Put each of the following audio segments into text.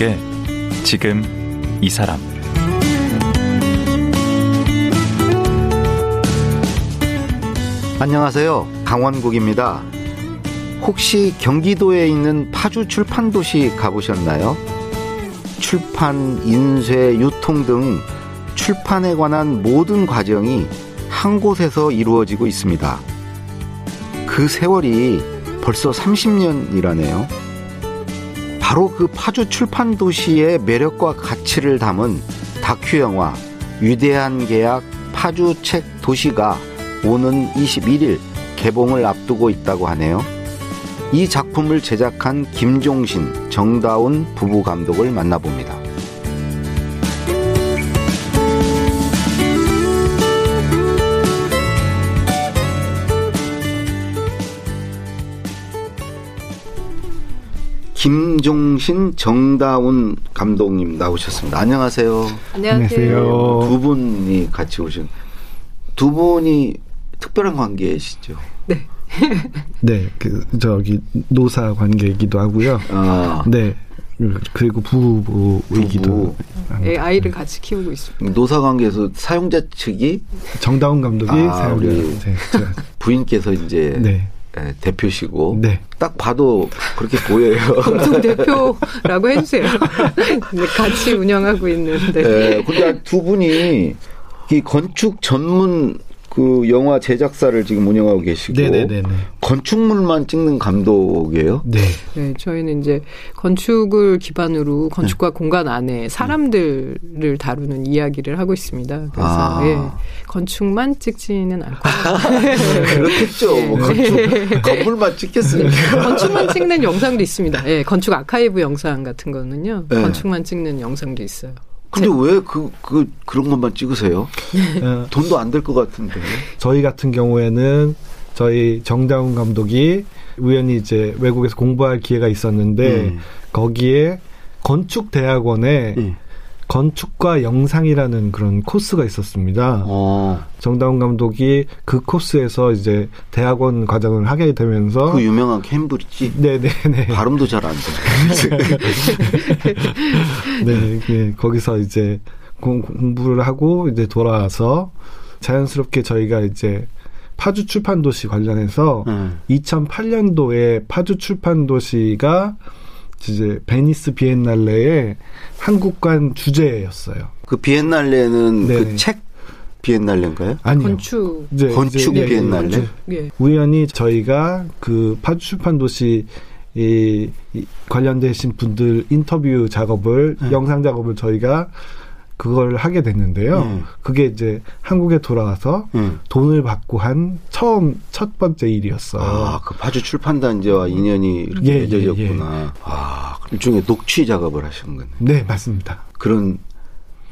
강원국의 지금 이 사람 안녕하세요. 강원국입니다. 혹시 경기도에 있는 파주 출판도시 가보셨나요? 출판, 인쇄, 유통 등 출판에 관한 모든 과정이 한 곳에서 이루어지고 있습니다. 그 세월이 벌써 30년이라네요. 바로 그 파주 출판 도시의 매력과 가치를 담은 다큐 영화 위대한 계약 파주 책 도시가 오는 21일 개봉을 앞두고 있다고 하네요. 이 작품을 제작한 김종신, 정다운 부부 감독을 만나봅니다. 김종신, 정다운 감독님 나오셨습니다. 안녕하세요. 안녕하세요. 두 분이 같이 오신 두 분이 특별한 관계시죠? 네. 네, 그 저기 노사 관계이기도 하고요. 아, 네. 그리고 부부이기도 부부. 애 아이를 같이 키우고 있습니다. 노사 관계에서 사용자 측이 정다운 감독이 아, 사용자 네, 부인께서 이제 네. 예, 대표시고 네. 딱 봐도 그렇게 보여요. 공동 대표라고 해주세요. 네, 같이 운영하고 있는데. 예, 근데 두 분이 이 건축 전문 그 영화 제작사를 지금 운영하고 계시고 네네네네. 건축물만 찍는 감독이에요. 네. 네, 저희는 이제 건축을 기반으로 건축과 공간 안에 사람들을 다루는 이야기를 하고 있습니다. 그래서 아. 예, 건축만 찍지는 않고 그렇겠죠. 뭐 건축 건물만 찍겠습니까? 건축만 찍는 영상도 있습니다. 예, 건축 아카이브 영상 같은 거는요. 네. 건축만 찍는 영상도 있어요. 근데 왜 그 그 그런 것만 찍으세요? 어, 돈도 안 될 것 같은데. 저희 같은 경우에는 저희 정다운 감독이 우연히 이제 외국에서 공부할 기회가 있었는데 음. 거기에 건축 대학원에 음. 건축과 영상이라는 그런 코스가 있었습니다. 어, 정다운 감독이 그 코스에서 이제 대학원 과정을 하게 되면서 그 유명한 캠브리지 네네네. 발음도 잘 안 돼. 네, 그 거기서 이제 공, 공부를 하고 이제 돌아와서 자연스럽게 저희가 이제 파주 출판 도시 관련해서 음. 2008년도에 파주 출판 도시가 이제 베니스 비엔날레의 한국관 주제였어요. 그 비엔날레는 네. 건축 비엔날레인가요? 아니요. 건축 이제 건축 이제, 예, 비엔날레? 이제 예. 우연히 저희가 그 파주 출판 도시 이, 이 관련되신 분들 인터뷰 작업을 네. 영상 작업을 저희가 그걸 하게 됐는데요. 네. 그게 이제 한국에 돌아와서 음. 돈을 받고 한 처음 첫 번째 일이었어요. 아, 그 파주 출판단지와 인연이 이렇게 예, 예, 맺어졌구나. 아, 일종의 녹취 작업을 하신 거네. 네, 맞습니다. 그런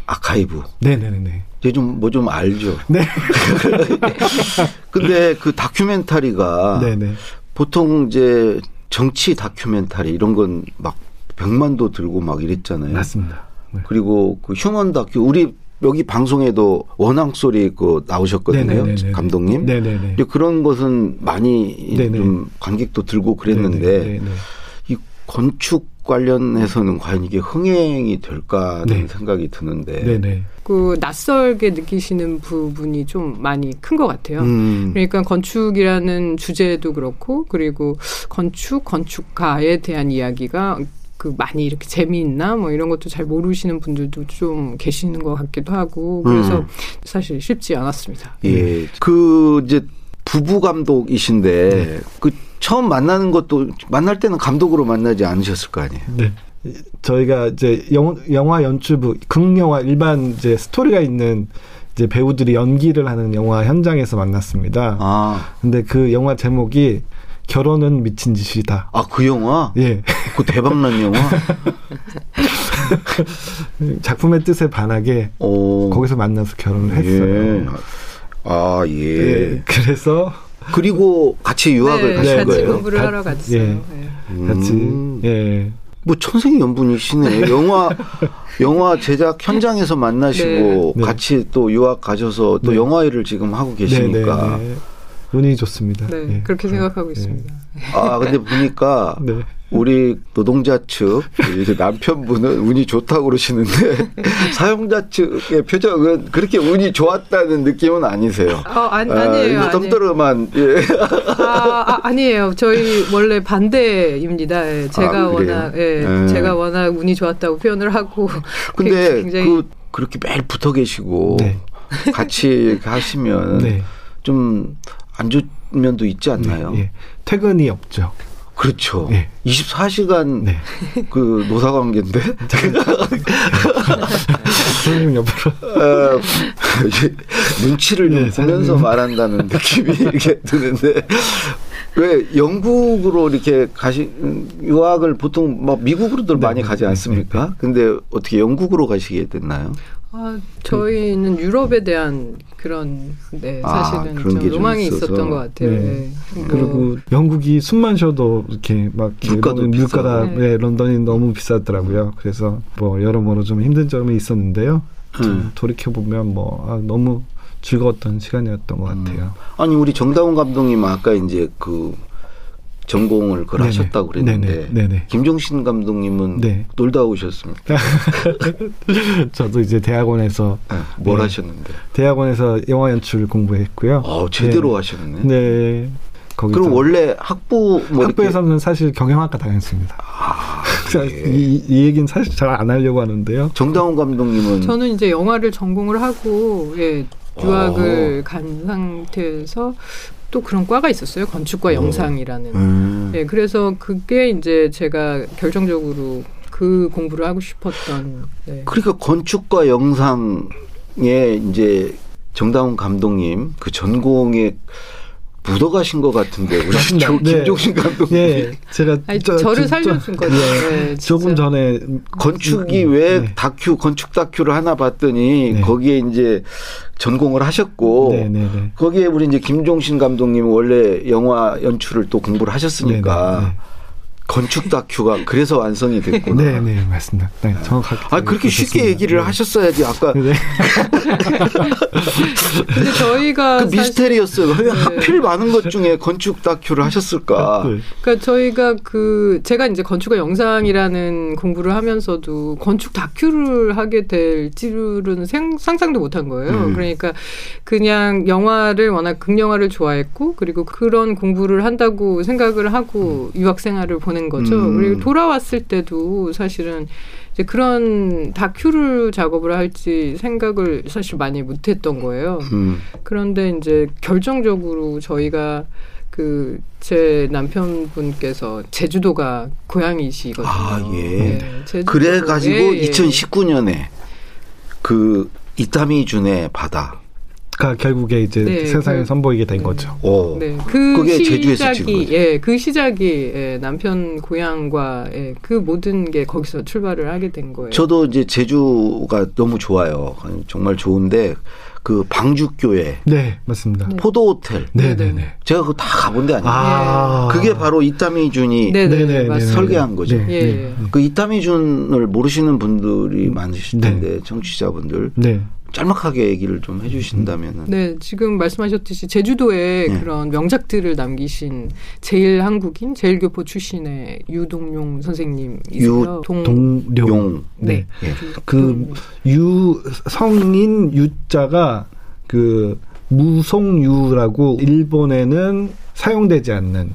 아카이브. 네, 네, 네, 네. 이제 좀, 뭐 좀 알죠. 네. 근데 그 다큐멘터리가 네, 네. 보통 이제 정치 다큐멘터리 이런 건 막 백만도 들고 막 이랬잖아요. 맞습니다. 네. 그리고 그 휴먼 다큐 우리 여기 방송에도 원앙 소리 그 나오셨거든요. 네네네네. 감독님. 네, 네, 네. 근데 그런 것은 많이 네네. 좀 관객도 들고 그랬는데 네, 네, 네. 이 건축 관련해서는 과연 이게 흥행이 될까 하는 네. 생각이 드는데. 네, 네. 그 낯설게 느끼시는 부분이 좀 많이 큰 것 같아요. 음. 그러니까 건축이라는 주제도 그렇고 그리고 건축 건축가에 대한 이야기가 그 많이 이렇게 재미있나 뭐 이런 것도 잘 모르시는 분들도 좀 계시는 것 같기도 하고 그래서 음. 사실 쉽지 않았습니다. 예. 그 이제 부부 감독이신데 네. 그 처음 만나는 것도 만날 때는 감독으로 만나지 않으셨을 거 아니에요. 네. 저희가 이제 영, 영화 연출부, 극영화 일반 이제 스토리가 있는 이제 배우들이 연기를 하는 영화 현장에서 만났습니다. 아, 근데 그 영화 제목이 결혼은 미친 짓이다. 아 그 영화? 예. 그 대박난 영화? 작품의 뜻에 반하게 어. 거기서 만나서 결혼을 했어요. 예. 아, 예. 예. 그래서 그리고 같이 유학을 네, 가신 네, 같이 거예요? 공부를 가- 하러 갔어요. 예. 네. 같이 음. 예. 뭐 천생연분이시네. 영화 영화 제작 현장에서 만나시고 네. 같이 또 유학 가셔서 또 네. 영화 일을 지금 하고 계시니까. 네, 네, 네. 운이 좋습니다. 네, 예. 그렇게 생각하고 예. 있습니다. 아 근데 보니까 네. 우리 노동자 측 이제 남편분은 운이 좋다고 그러시는데 사용자 측의 표정은 그렇게 운이 좋았다는 느낌은 아니세요. 어, 아니, 아니 에요. 아, 덤떠름한 예. 아, 아, 니에요 저희 원래 반대입니다. 예, 제가 아? 워낙 예, 예. 제가 워낙 운이 좋았다고 표현을 하고 근데 굉장히 그 그렇게 매일 붙어 계시고 네. 같이 하시면 네. 좀 안 좋은 면도 있지 않나요? 예. 퇴근이 없죠. 그렇죠. 예. 24시간 네. 그 노사 관계인데 선생님 옆으로. 어, 이제 눈치를 좀 네, 보면서. 말한다는 느낌이 이렇게 드는데 왜 영국으로 이렇게 가시 유학을 보통 막 미국으로들 네, 많이 네, 가지 네, 않습니까? 근데 어떻게 영국으로 가시게 됐나요? 아, 저희는 유럽에 대한 그런 네, 아, 사실은 그런 좀 로망이. 있었던 것 같아요. 네. 네. 뭐, 그리고 영국이 숨만 쉬어도 이렇게 막 물가도 물가가 비싸고. 네, 런던이 너무 비싸더라고요. 그래서 뭐 여러모로 좀 힘든 점이 있었는데요. 음. 돌이켜 보면 뭐 아, 너무 즐거웠던 시간이었던 것 같아요. 아니 우리 정다운 감독님 아까 이제 그 전공을 그걸 네네. 하셨다고 그랬는데 네네. 네네. 김종신 감독님은 네. 놀다 오셨습니까? 저도 이제 대학원에서 네. 뭘 네. 하셨는데? 대학원에서 영화 연출 공부했고요. 어 제대로 네. 하셨네. 네. 거기서 그럼 원래 학부 뭐 이렇게 학부에서는 사실 경영학과 다녔습니다. 아, 예. 이, 이 얘기는 사실 잘 안 하려고 하는데요. 정다운 감독님은 저는 이제 영화를 전공을 하고 예, 어. 유학을 간 상태에서 또 그런 과가 있었어요. 건축과 어. 영상이라는. 음. 예, 그래서 그게 이제 제가 결정적으로 그 공부를 하고 싶었던. 네. 그러니까 건축과 영상에 이제 정다운 감독님 그 전공에 묻어가신 것 같은데 우리. 조- 네. 김종신 감독님 예, 제가 아니, 저- 저를 저- 살려준 저- 거죠. 예. 네. 조금 전에 건축이 음, 왜 네. 다큐 건축 다큐를 하나 봤더니 네. 거기에 이제 전공을 하셨고 네, 네, 네. 거기에 우리 이제 김종신 감독님은 원래 영화 연출을 또 공부를 하셨으니까 네, 네, 건축 다큐가 그래서 완성이 됐구나. 네, 네, 맞습니다. 네, 정확하게. 아 그렇게 쉽게 그렇습니다. 얘기를 네. 하셨어야지 아까 네. 근데 저희가 그 미스테리였어요. 왜 네. 하필 많은 것 중에 건축 다큐를 하셨을까? 네. 그러니까 저희가 그 제가 이제 건축과 영상이라는 공부를 하면서도 건축 다큐를 하게 될 줄은 생- 상상도 못 한 거예요. 음. 그러니까 그냥 영화를 워낙 극영화를 좋아했고 그리고 그런 공부를 한다고 생각을 하고 유학 생활을 보낸 거죠. 음. 그리고 돌아왔을 때도 사실은 이제 그런 다큐를 작업을 할지 생각을 사실 많이 못했던 거예요. 음. 그런데 이제 결정적으로 저희가 그 제 남편분께서 제주도가 고향이시거든요. 아, 예. 네, 제주도. 그래 가지고 예, 예. 2019년에 그 이타미 준의 바다. 가 결국에 이제 네, 세상에 그- 선보이게 된 거죠. 오. 네, 그 그게 제주에서 찍은 시작이 거죠. 예, 그 시작이 예, 남편 고향과 예, 그 모든 게 거기서 출발을 하게 된 거예요. 저도 이제 제주가 너무 좋아요. 정말 좋은데 그 방주교회, 네, 맞습니다. 네. 포도 호텔. 네, 네, 네. 제가 그거 다 가본 데 아니에요. 아, 그게 바로 이타미 준이 네, 네, 네, 네. 설계한 거죠. 네, 예, 네, 예. 그 이타미 준을 모르시는 분들이 많으실 네. 텐데 청취자분들 네. 짤막하게 얘기를 좀 해주신다면은. 네, 지금 말씀하셨듯이 제주도에 네. 그런 명작들을 남기신 제일 한국인, 제일 교포 출신의 유동용 선생님이세요. 동, 동룡. 용. 네. 예. 그유 성인 유자가 그 무송유라고 일본에는 사용되지 않는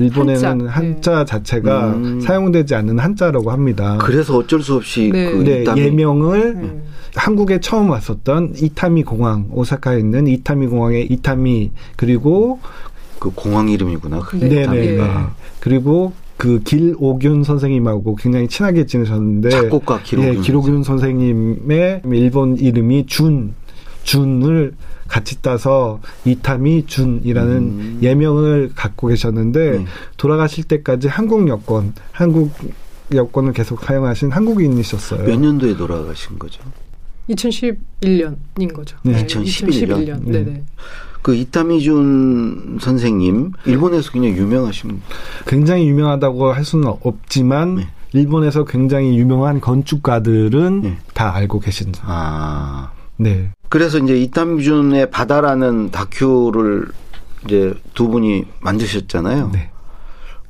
일본에는 한자. 한자, 자체가 음. 사용되지 않는 한자라고 합니다. 그래서 어쩔 수 없이 네. 그 네, 예명을 네. 한국에 처음 왔었던 이타미 공항, 오사카에 있는 이타미 공항의 이타미 그리고 그 공항 이름이구나. 그 네, 네네 이타미가. 그리고 그 길오균 선생님하고 굉장히 친하게 지내셨는데 작곡가 기록윤. 예, 기록윤 선생님의 일본 이름이 준 준을 같이 따서 이타미 준이라는 음. 예명을 갖고 계셨는데 네. 돌아가실 때까지 한국 여권, 한국 여권을 계속 사용하신 한국인이셨어요. 몇 년도에 돌아가신 거죠? 2011년인 거죠. 네. 2011 년. 네, 네. 그 이타미준 선생님 일본에서 굉장히 유명하신 굉장히 유명하다고 할 수는 없지만 네. 일본에서 굉장히 유명한 건축가들은 네. 다 알고 계신. 아 네. 그래서 이제 이타미준의 바다라는 다큐를 이제 두 분이 만드셨잖아요. 네.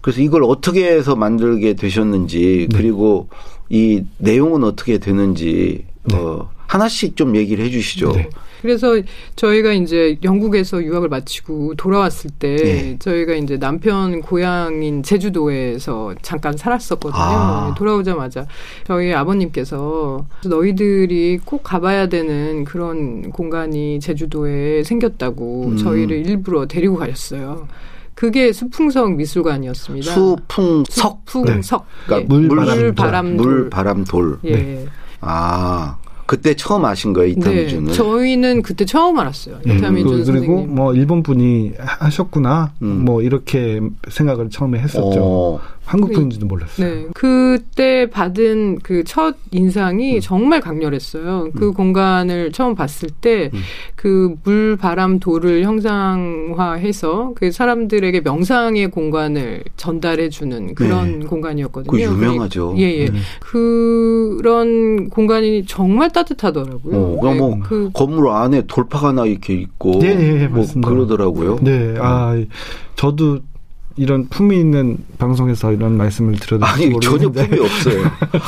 그래서 이걸 어떻게 해서 만들게 되셨는지 네. 그리고 이 내용은 어떻게 되는지 어, 하나씩 좀 얘기를 해 주시죠. 네. 그래서 저희가 이제 영국에서 유학을 마치고 돌아왔을 때 네. 저희가 이제 남편 고향인 제주도에서 잠깐 살았었거든요. 아. 돌아오자마자 저희 아버님께서 너희들이 꼭 가봐야 되는 그런 공간이 제주도에 생겼다고 음. 저희를 일부러 데리고 가셨어요. 그게 수풍석 미술관이었습니다. 수풍석 수풍석. 그러니까 예. 물, 물, 바람, 바람, 돌. 돌. 물 바람 돌. 예. 아 그때 처음 아신 거예요 이탄주는. 네, 저희는 그때 처음 알았어요. 예. 이타미준 그- 그리고 선생님. 뭐 일본 분이 하셨구나 음. 뭐 이렇게 생각을 처음에 했었죠. 어, 한국 분인지도 몰랐어요. 네. 그때 받은 그 첫 인상이 음. 정말 강렬했어요. 그 공간을 처음 봤을 때 음. 그 물, 바람, 돌을 형상화해서 그 사람들에게 명상의 공간을 전달해 주는 그런 네. 공간이었거든요. 그 유명하죠. 예, 예. 네. 그런 공간이 정말 따뜻하더라고요. 어, 그냥 뭐 네, 그 건물 안에 돌파가 이렇게 있고 예, 예, 뭐 맞습니다. 그러더라고요. 네, 아 저도 이런 품이 있는 방송에서 이런 말씀을 드려도 아니 전혀 모르겠는데 품이 없어요.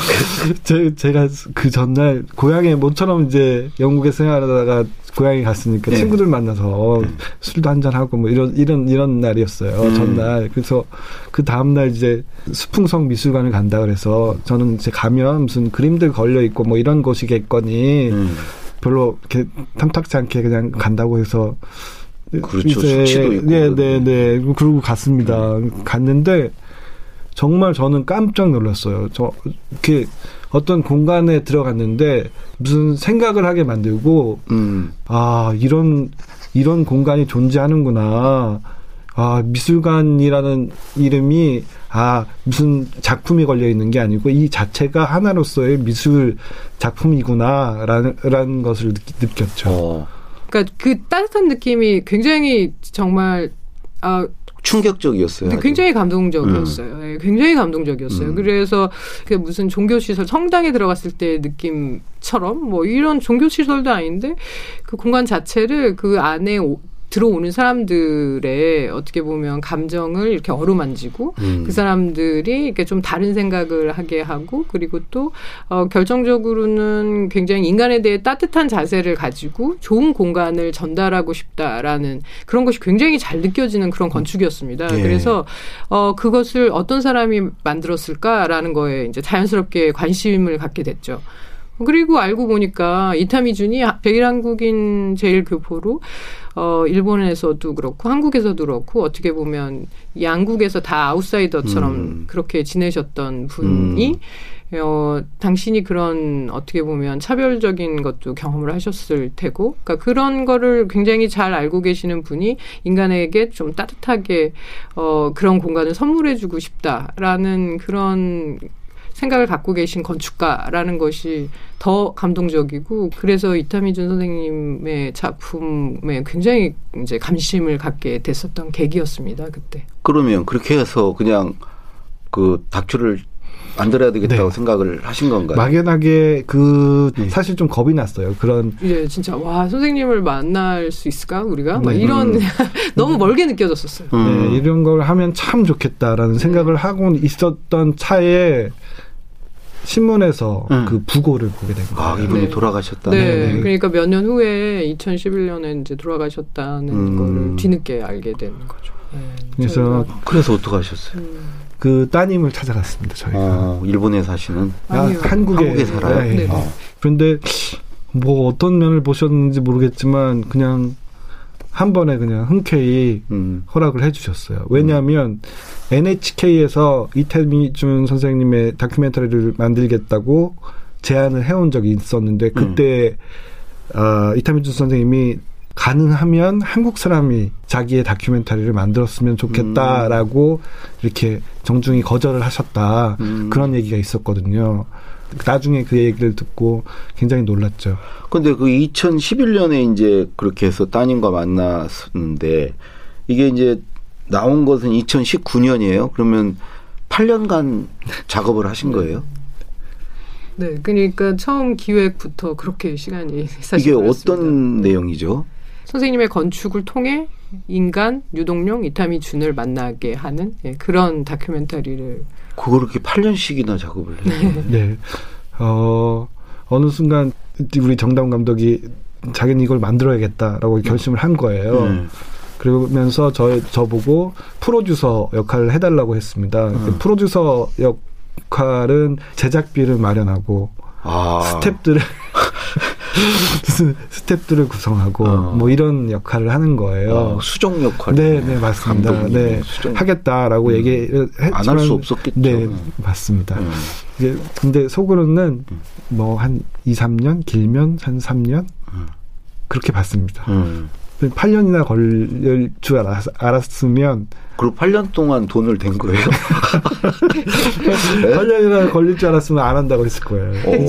제, 제가 그 전날 고향에 모처럼 이제 영국에 생활하다가 고향에 갔으니까 네. 친구들 만나서 술도 한잔 하고 뭐 이런 이런 이런 날이었어요 음. 전날 그래서 그 다음 날 이제 수풍성 미술관을 간다 그래서 저는 이제 가면 무슨 그림들 걸려 있고 뭐 이런 곳이겠거니 음. 별로 이렇게 탐탁지 않게 그냥 간다고 해서 그렇죠. 수치도 있고 네. 네, 네. 그러고 갔습니다. 갔는데 정말 저는 깜짝 놀랐어요. 저 이렇게 어떤 공간에 들어갔는데 무슨 생각을 하게 만들고 음. 아 이런 이런 공간이 존재하는구나. 아 미술관이라는 이름이 아 무슨 작품이 걸려 있는 게 아니고 이 자체가 하나로서의 미술 작품이구나라는 라는 것을 느꼈죠. 어, 그러니까 그 따뜻한 느낌이 굉장히 정말 아 충격적이었어요. 근데 아주. 굉장히 감동적이었어요. 예, 굉장히 감동적이었어요. 음. 그래서 그 무슨 종교 시설, 성당에 들어갔을 때 느낌처럼 뭐 이런 종교 시설도 아닌데 그 공간 자체를 그 안에 오- 들어오는 사람들의 어떻게 보면 감정을 이렇게 어루만지고 음. 그 사람들이 이렇게 좀 다른 생각을 하게 하고 그리고 또 어, 결정적으로는 굉장히 인간에 대해 따뜻한 자세를 가지고 좋은 공간을 전달하고 싶다라는 그런 것이 굉장히 잘 느껴지는 그런 건축이었습니다. 예. 그래서 어, 그것을 어떤 사람이 만들었을까라는 거에 이제 자연스럽게 관심을 갖게 됐죠. 그리고 알고 보니까 이타미준이 제일 한국인 제일 교포로 어 일본에서도 그렇고 한국에서도 그렇고 어떻게 보면 양국에서 다 아웃사이더처럼 음. 그렇게 지내셨던 분이 어 당신이 그런 어떻게 보면 차별적인 것도 경험을 하셨을 테고 그러니까 그런 거를 굉장히 잘 알고 계시는 분이 인간에게 좀 따뜻하게 어 그런 공간을 선물해 주고 싶다라는 그런 생각을 갖고 계신 건축가라는 것이 더 감동적이고 그래서 이타미준 선생님의 작품에 굉장히 이제 관심을 갖게 됐었던 계기였습니다 그때. 그러면 그렇게 해서 그냥 그 다큐를 만들어야 되겠다고 네. 생각을 하신 건가요? 막연하게 그 네. 사실 좀 겁이 났어요. 그런 이제 진짜 와 선생님을 만날 수 있을까 우리가 막 네. 이런 음. 너무 멀게 느껴졌었어요. 음. 네, 이런 걸 하면 참 좋겠다라는 생각을 하고 있었던 차에 신문에서 음. 그 부고를 보게 된 거예요. 아 이분이 네. 돌아가셨다는. 네, 네. 그러니까 몇 년 후에 2011년에 이제 돌아가셨다는 음. 거를 뒤늦게 알게 된 거죠. 네, 그래서 그래서 어떻게 하셨어요? 음, 그 따님을 찾아갔습니다. 저희가 어, 일본에 사시는 아. 한국에, 한국에 살아요. 네. 네. 어. 그런데 뭐 어떤 면을 보셨는지 모르겠지만 그냥 한 번에 그냥 흔쾌히 음. 허락을 해주셨어요. 왜냐하면 NHK에서 이태미준 선생님의 다큐멘터리를 만들겠다고 제안을 해온 적이 있었는데 그때 어, 이태미준 선생님이 가능하면 한국 사람이 자기의 다큐멘터리를 만들었으면 좋겠다라고 이렇게 정중히 거절을 하셨다 음. 그런 얘기가 있었거든요. 나중에 그 얘기를 듣고 굉장히 놀랐죠. 근데 그 2011년에 이제 그렇게 해서 따님과 만났는데 이게 이제 나온 것은 2019년이에요. 그러면 8년간 작업을 하신 거예요? 네, 그러니까 처음 기획부터 그렇게 시간이 사실 이게 걸렸습니다. 어떤 내용이죠? 선생님의 건축을 통해 인간, 유동룡, 이타미 준을 만나게 하는 예, 그런 다큐멘터리를 그거 그렇게 8년씩이나 작업을 해요. 네. 어, 어느 순간 우리 정다운 감독이 자기는 이걸 만들어야겠다라고 결심을 한 거예요. 네. 그러면서 저, 저보고 프로듀서 역할을 해달라고 했습니다. 그 프로듀서 역할은 제작비를 마련하고 아. 스탭들을 스탭들을 구성하고 어. 뭐 이런 역할을 하는 거예요. 어, 수정 역할. 네, 네, 맞습니다. 네, 수정. 하겠다라고 음. 얘기를 했지만 안할 수 없었겠죠. 네, 맞습니다. 음. 이게 근데 속으로는 뭐한 2, 3년, 길면 한 3년 음. 그렇게 봤습니다. 음. 8년이나 걸릴 줄 알았, 알았으면 그리고 8년 동안 돈을 댄 거예요. 네? 8년이나 걸릴 줄 알았으면 안 한다고 했을 거예요. 어.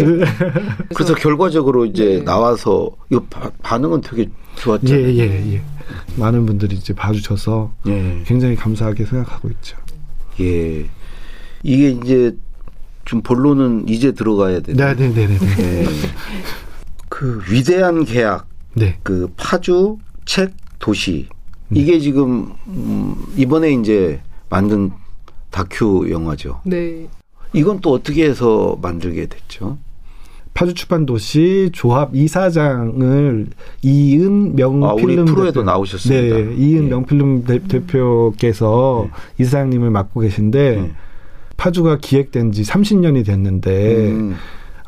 그래서 결과적으로 이제 네. 나와서 바- 반응은 되게 예, 좋았잖아요. 예, 예. 많은 분들이 이제 봐주셔서 예. 굉장히 감사하게 생각하고 있죠. 예. 이게 이제 좀 본론은 이제 들어가야 되네. 네, 네, 네, 네. 네. 예. 그 위대한 계약, 네. 그 파주 책 도시 이게 지금 음, 이번에 이제 만든 다큐 영화죠. 네. 이건 또 어떻게 해서 만들게 됐죠? 파주 출판 도시 조합 이사장을 이은 명필름 아, 우리 프로에도 대표- 나오셨습니다. 네, 이은 예. 명필름 대, 대표께서 이사장님을 맡고 계신데 네. 파주가 기획된 지 30년이 됐는데 음,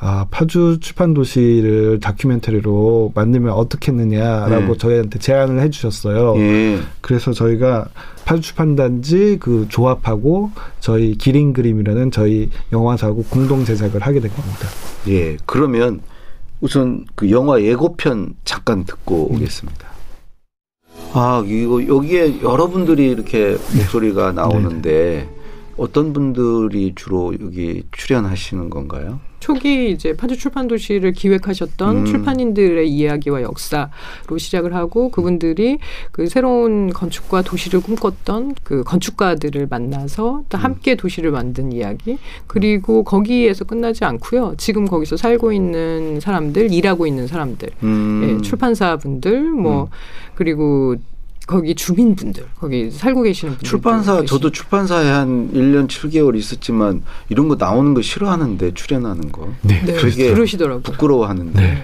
아, 파주 출판 도시를 다큐멘터리로 만들면 어떻겠느냐라고 네. 저희한테 제안을 해 주셨어요. 예. 그래서 저희가 파주 출판단지 그 조합하고 저희 기린 그림이라는 저희 영화사하고 공동 제작을 하게 된 겁니다. 예. 그러면 우선 그 영화 예고편 잠깐 듣고 음. 오겠습니다. 아, 이거 여기에 여러분들이 이렇게 네. 목소리가 나오는데 어떤 분들이 주로 여기 출연하시는 건가요? 초기 이제 파주 출판 도시를 기획하셨던 음. 출판인들의 이야기와 역사로 시작을 하고 그분들이 그 새로운 건축과 도시를 꿈꿨던 그 건축가들을 만나서 음. 또 함께 도시를 만든 이야기 그리고 거기에서 끝나지 않고요. 지금 거기서 살고 있는 사람들, 일하고 있는 사람들, 음. 예, 출판사 분들 뭐 그리고 거기 주민분들, 거기 살고 계시는 분들. 출판사 저도 출판사에 한 1년 7개월 있었지만 이런 거 나오는 거 싫어하는데 출연하는 거 네. 네, 되게 그러시더라고요. 부끄러워하는데 네.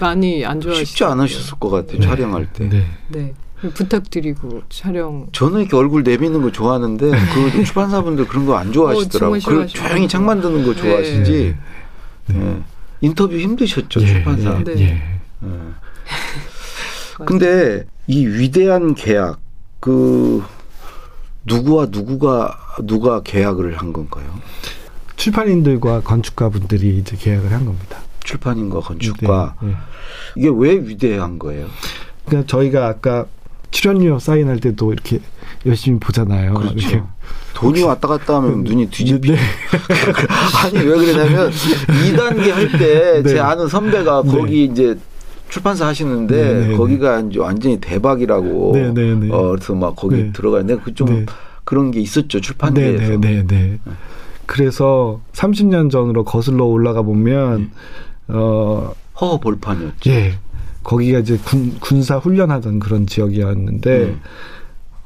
많이 안 좋아하시죠. 쉽지 않으셨을 것 같아요 촬영할 때. 네. 네. 부탁드리고 촬영. 저는 이렇게 얼굴 내미는 거 좋아하는데 그 출판사분들 그런 거 안 좋아하시더라고요. 어, 그. 조용히 책 만드는 거 네. 좋아하시지. 예. 인터뷰 힘드셨죠 예, 출판사. 예, 네. 예. 예. 근데 이 위대한 계약 그 누구와 누구가 누가 계약을 한 건가요? 출판인들과 건축가분들이 이제 계약을 한 겁니다. 출판인과 건축가 네, 네. 이게 왜 위대한 거예요? 그러니까 저희가 아까 출연료 사인할 때도 이렇게 열심히 보잖아요. 그렇죠. 이렇게. 돈이 왔다 갔다 하면 눈이 뒤집히 네. 아니 왜 그러냐면 2단계 할 때제 네. 아는 선배가 네. 거기 이제 출판사 하시는데 네, 네, 거기가 이제 완전히 대박이라고 네, 네, 네. 어 그래서 막 거기 네. 들어가는데 그좀 네. 그런 게 있었죠 출판계에서 네, 네, 네, 네. 그래서 30년 전으로 거슬러 올라가 보면 어 허허 볼판이었죠. 예. 거기가 이제 군, 군사 훈련하던 그런 지역이었는데 음.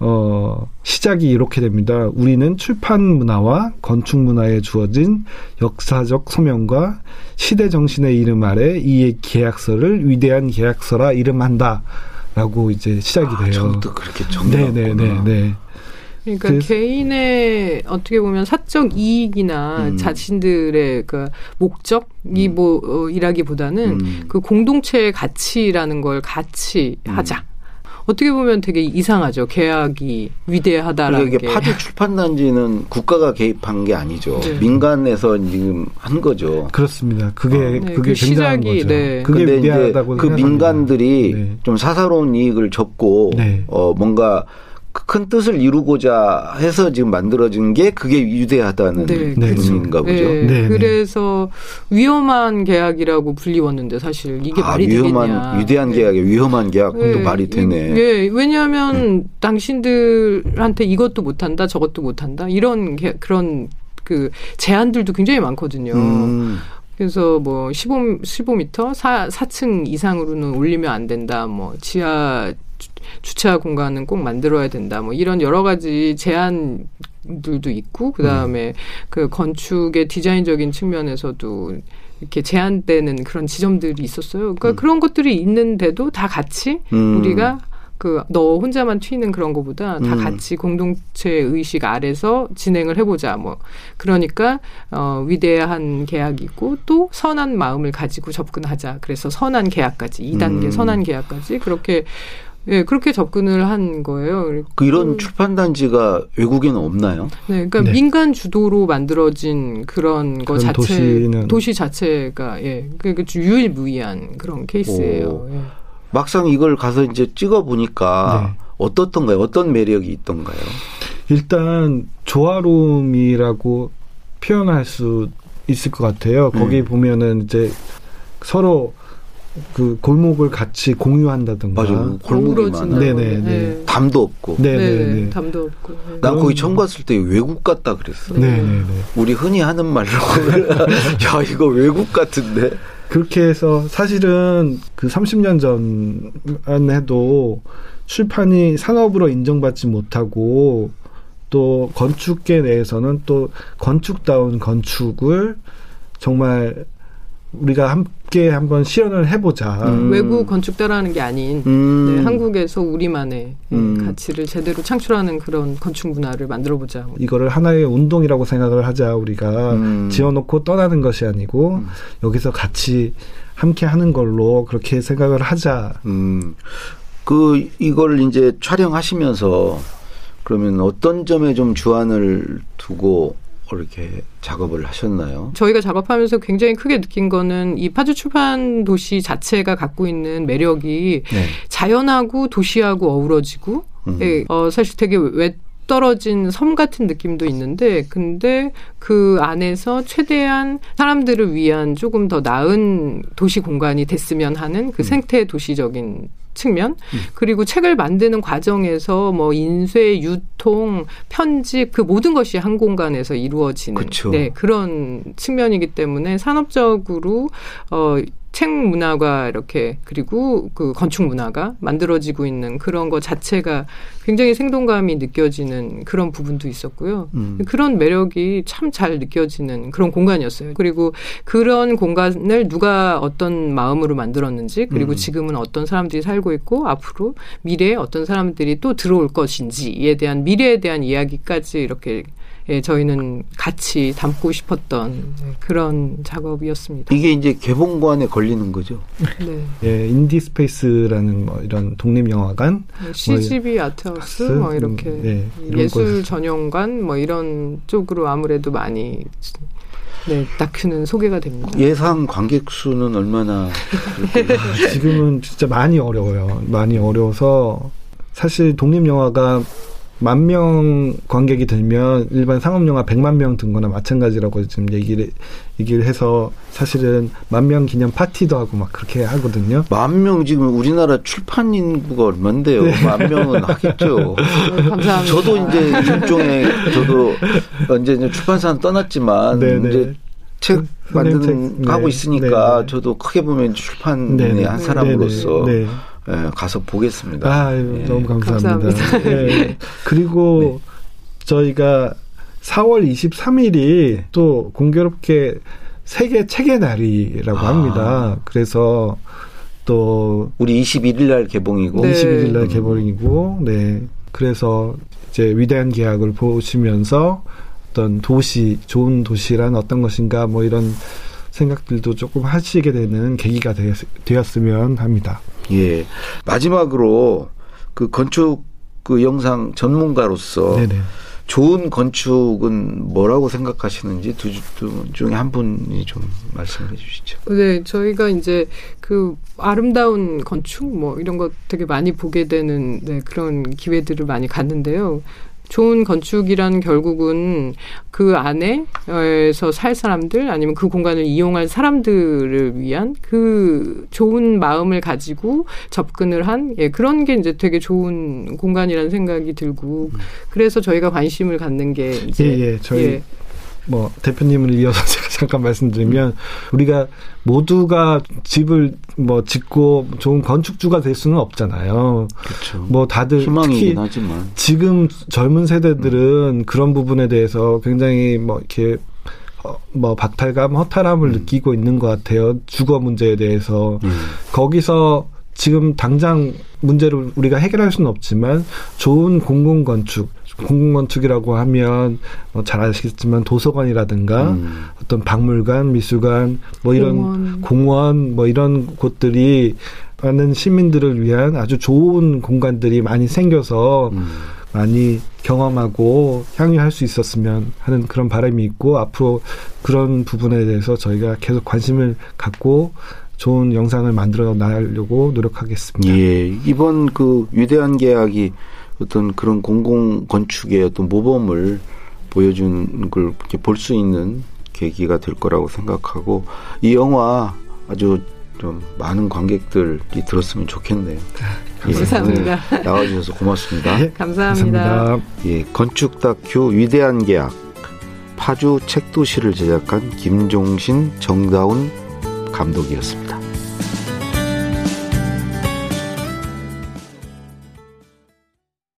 어 시작이 이렇게 됩니다. 우리는 출판 문화와 건축 문화에 주어진 역사적 소명과 시대 정신의 이름 아래 이 계약서를 위대한 계약서라 이름한다 라고 이제 시작이 아, 돼요. 처음부터 그렇게 정리했구나. 네, 네, 네, 네. 그러니까 그래서- 개인의 어떻게 보면 사적 이익이나 음. 자신들의 그 목적이 음. 뭐 어, 이라기보다는 음. 그 공동체의 가치라는 걸 같이 음. 하자. 어떻게 보면 되게 이상하죠. 계약이 위대하다라는 그러니까 게. 이게 파주 출판단지는 국가가 개입한 게 아니죠. 네. 민간에서 지금 한 거죠. 그렇습니다. 그게 어. 네, 그게 그 시작이, 거죠. 네. 그게 근데 이제 위대하다고 그 생각합니다. 민간들이 네. 좀 사사로운 이익을 접고 네. 어 뭔가 큰 뜻을 이루고자 해서 지금 만들어진 게 그게 위대하다는 네, 네. 의미인가 보죠. 네, 네, 네. 그래서 위험한 계약이라고 불리웠는데 사실 이게 아, 말이 위험한 되겠냐. 위대한 네. 계약에 위험한 계약도 예, 말이 되네. 이- 예, 왜냐하면 당신들한테 이것도 못한다, 저것도 못한다 이런 게, 그런 그 제한들도 굉장히 많거든요. 음, 그래서 뭐 15, 15m, 4, 4층 이상으로는 올리면 안 된다. 뭐 지하 주- 주차 공간은 꼭 만들어야 된다. 뭐 이런 여러 가지 제한 들도 있고 그다음에 그 건축의 디자인적인 측면에서도 이렇게 제한되는 그런 지점들이 있었어요. 그러니까 그런 것들이 있는데도 다 같이 음. 우리가 그 너 혼자만 튀는 그런 거보다 다 음. 같이 공동체 의식 아래서 진행을 해보자. 뭐 그러니까 어 위대한 계약이고 또 선한 마음을 가지고 접근하자. 그래서 선한 계약까지 2단계 음. 선한 계약까지 그렇게 예 그렇게 접근을 한 거예요. 그 이런 음. 출판단지가 외국에는 없나요? 네, 그러니까 네. 민간 주도로 만들어진 그런 거 그런 자체 도시는- 도시 자체가 예그 유일무이한 그런 케이스예요. 오. 예. 막상 이걸 가서 이제 찍어 보니까 네. 어떻던가요? 어떤 매력이 있던가요? 일단 조화로움이라고 표현할 수 있을 것 같아요. 거기 음. 보면은 이제 서로 그 골목을 같이 공유한다든가. 맞아. 골목이 어우러지는 많아. 네네, 거네. 네. 담도 없고. 네, 네, 네, 네. 담도 없고. 네. 난 거기 처음 갔을 때 외국 같다 그랬어. 네, 네, 네. 우리 흔히 하는 말로 야 이거 외국 같은데. 그렇게 해서 사실은 그 30년 전만 해도 출판이 산업으로 인정받지 못하고 또 건축계 내에서는 또 건축다운 건축을 정말 우리가 함께 한번 시연을 해보자. 음. 외국 건축 따라하는 게 아닌 음. 네, 한국에서 우리만의 예, 음. 가치를 제대로 창출하는 그런 건축 문화를 만들어보자. 뭐. 이거를 하나의 운동이라고 생각을 하자 우리가 음. 지어놓고 떠나는 것이 아니고 음. 여기서 같이 함께 하는 걸로 그렇게 생각을 하자. 음. 그 이걸 이제 촬영하시면서 그러면 어떤 점에 좀 주안을 두고 이렇게 작업을 하셨나요? 저희가 작업하면서 굉장히 크게 느낀 거는 이 파주 출판 도시 자체가 갖고 있는 매력이 네. 자연하고 도시하고 어우러지고 음. 예, 어, 사실 되게 외 떨어진 섬 같은 느낌도 있는데 근데 그 안에서 최대한 사람들을 위한 조금 더 나은 도시 공간이 됐으면 하는 그 생태 도시적인 측면 그리고 책을 만드는 과정에서 뭐 인쇄, 유통, 편집 그 모든 것이 한 공간에서 이루어지는 그쵸. 네, 그런 측면이기 때문에 산업적으로 어 책 문화가 이렇게 그리고 그 건축 문화가 만들어지고 있는 그런 것 자체가 굉장히 생동감이 느껴지는 그런 부분도 있었고요. 음. 그런 매력이 참 잘 느껴지는 그런 공간이었어요. 그리고 그런 공간을 누가 어떤 마음으로 만들었는지 그리고 음. 지금은 어떤 사람들이 살고 있고 앞으로 미래에 어떤 사람들이 또 들어올 것인지에 대한 미래에 대한 이야기까지 이렇게 예, 저희는 같이 담고 싶었던 그런 작업이었습니다. 이게 이제 개봉관에 걸리는 거죠. 네. 예, 인디 스페이스라는 뭐 이런 독립 영화관 CGV 아트하우스 하우스? 뭐 이렇게 음, 네, 이런 예술 곳에서. 전용관 뭐 이런 쪽으로 아무래도 많이 네, 다큐는 소개가 됩니다. 예상 관객 수는 얼마나 그렇게 지금은 진짜 많이 어려워요. 많이 어려워서 사실 독립 영화가 만 명 관객이 들면 일반 상업 영화 100만 명 든 거나 마찬가지라고 지금 얘기를 얘기를 해서 사실은 만 명 기념 파티도 하고 막 그렇게 하거든요. 만 명 지금 우리나라 출판 인구가 얼만데요? 만 명은 하겠죠. 네, 감사합니다. 저도 이제 일종의 저도 이제 출판사는 떠났지만 네네. 이제 책 책, 만드는 네. 하고 있으니까 네네. 저도 크게 보면 출판의. 한 사람으로서 네네. 네. 예, 가서 보겠습니다. 아, 예. 너무 감사합니다. 감사합니다. 예. 그리고 저희가 4월 23일이 또 공교롭게 세계 책의 날이라고 아. 합니다. 그래서 또 우리 21일 날 개봉이고 네. 21일 날 개봉이고, 네. 그래서 이제 위대한 계약을 보시면서 어떤 도시, 좋은 도시란 어떤 것인가 뭐 이런 생각들도 조금 하시게 되는 계기가 되었, 되었으면 합니다. 예. 마지막으로 그 건축 그 영상 전문가로서 네네. 좋은 건축은 뭐라고 생각하시는지 두, 두 중에 한 분이 좀 말씀해 주시죠. 네, 저희가 이제 그 아름다운 건축 뭐 이런 거 되게 많이 보게 되는 네, 그런 기회들을 많이 갖는데요. 좋은 건축이란 결국은 그 안에서 살 사람들 아니면 그 공간을 이용할 사람들을 위한 그 좋은 마음을 가지고 접근을 한 예, 그런 게 이제 되게 좋은 공간이라는 생각이 들고 그래서 저희가 관심을 갖는 게 이제 예, 예. 저희 예. 뭐 대표님을 이어서 제가 잠깐 말씀드리면 우리가 모두가 집을 뭐 짓고 좋은 건축주가 될 수는 없잖아요. 그렇죠. 뭐 다들 희망이긴 특히 하지만 지금 젊은 세대들은 그런 부분에 대해서 굉장히 뭐 이렇게 어, 뭐 박탈감, 허탈함을 느끼고 있는 것 같아요. 주거 문제에 대해서 음. 거기서 지금 당장 문제를 우리가 해결할 수는 없지만 좋은 공공 건축, 공공 건축이라고 하면 뭐잘 아시겠지만 도서관이라든가 음. 어떤 박물관, 미술관, 뭐 이런 공원. 공원, 뭐 이런 곳들이 많은 시민들을 위한 아주 좋은 공간들이 많이 생겨서 음. 많이 경험하고 향유할 수 있었으면 하는 그런 바람이 있고 앞으로 그런 부분에 대해서 저희가 계속 관심을 갖고 좋은 영상을 만들어 나가려고 노력하겠습니다. 예, 이번 그 위대한 계약이 어떤 그런 공공 건축의 어떤 모범을 보여준 걸 이렇게 볼수 있는 계기가 될 거라고 생각하고 이 영화 아주 좀 많은 관객들이 들었으면 좋겠네요. 예, 감사합니다. 오늘 나와주셔서 고맙습니다. 예, 감사합니다. 예, 건축 다큐 위대한 계약 파주 책도시를 제작한 김종신 정다운 감독이었습니다.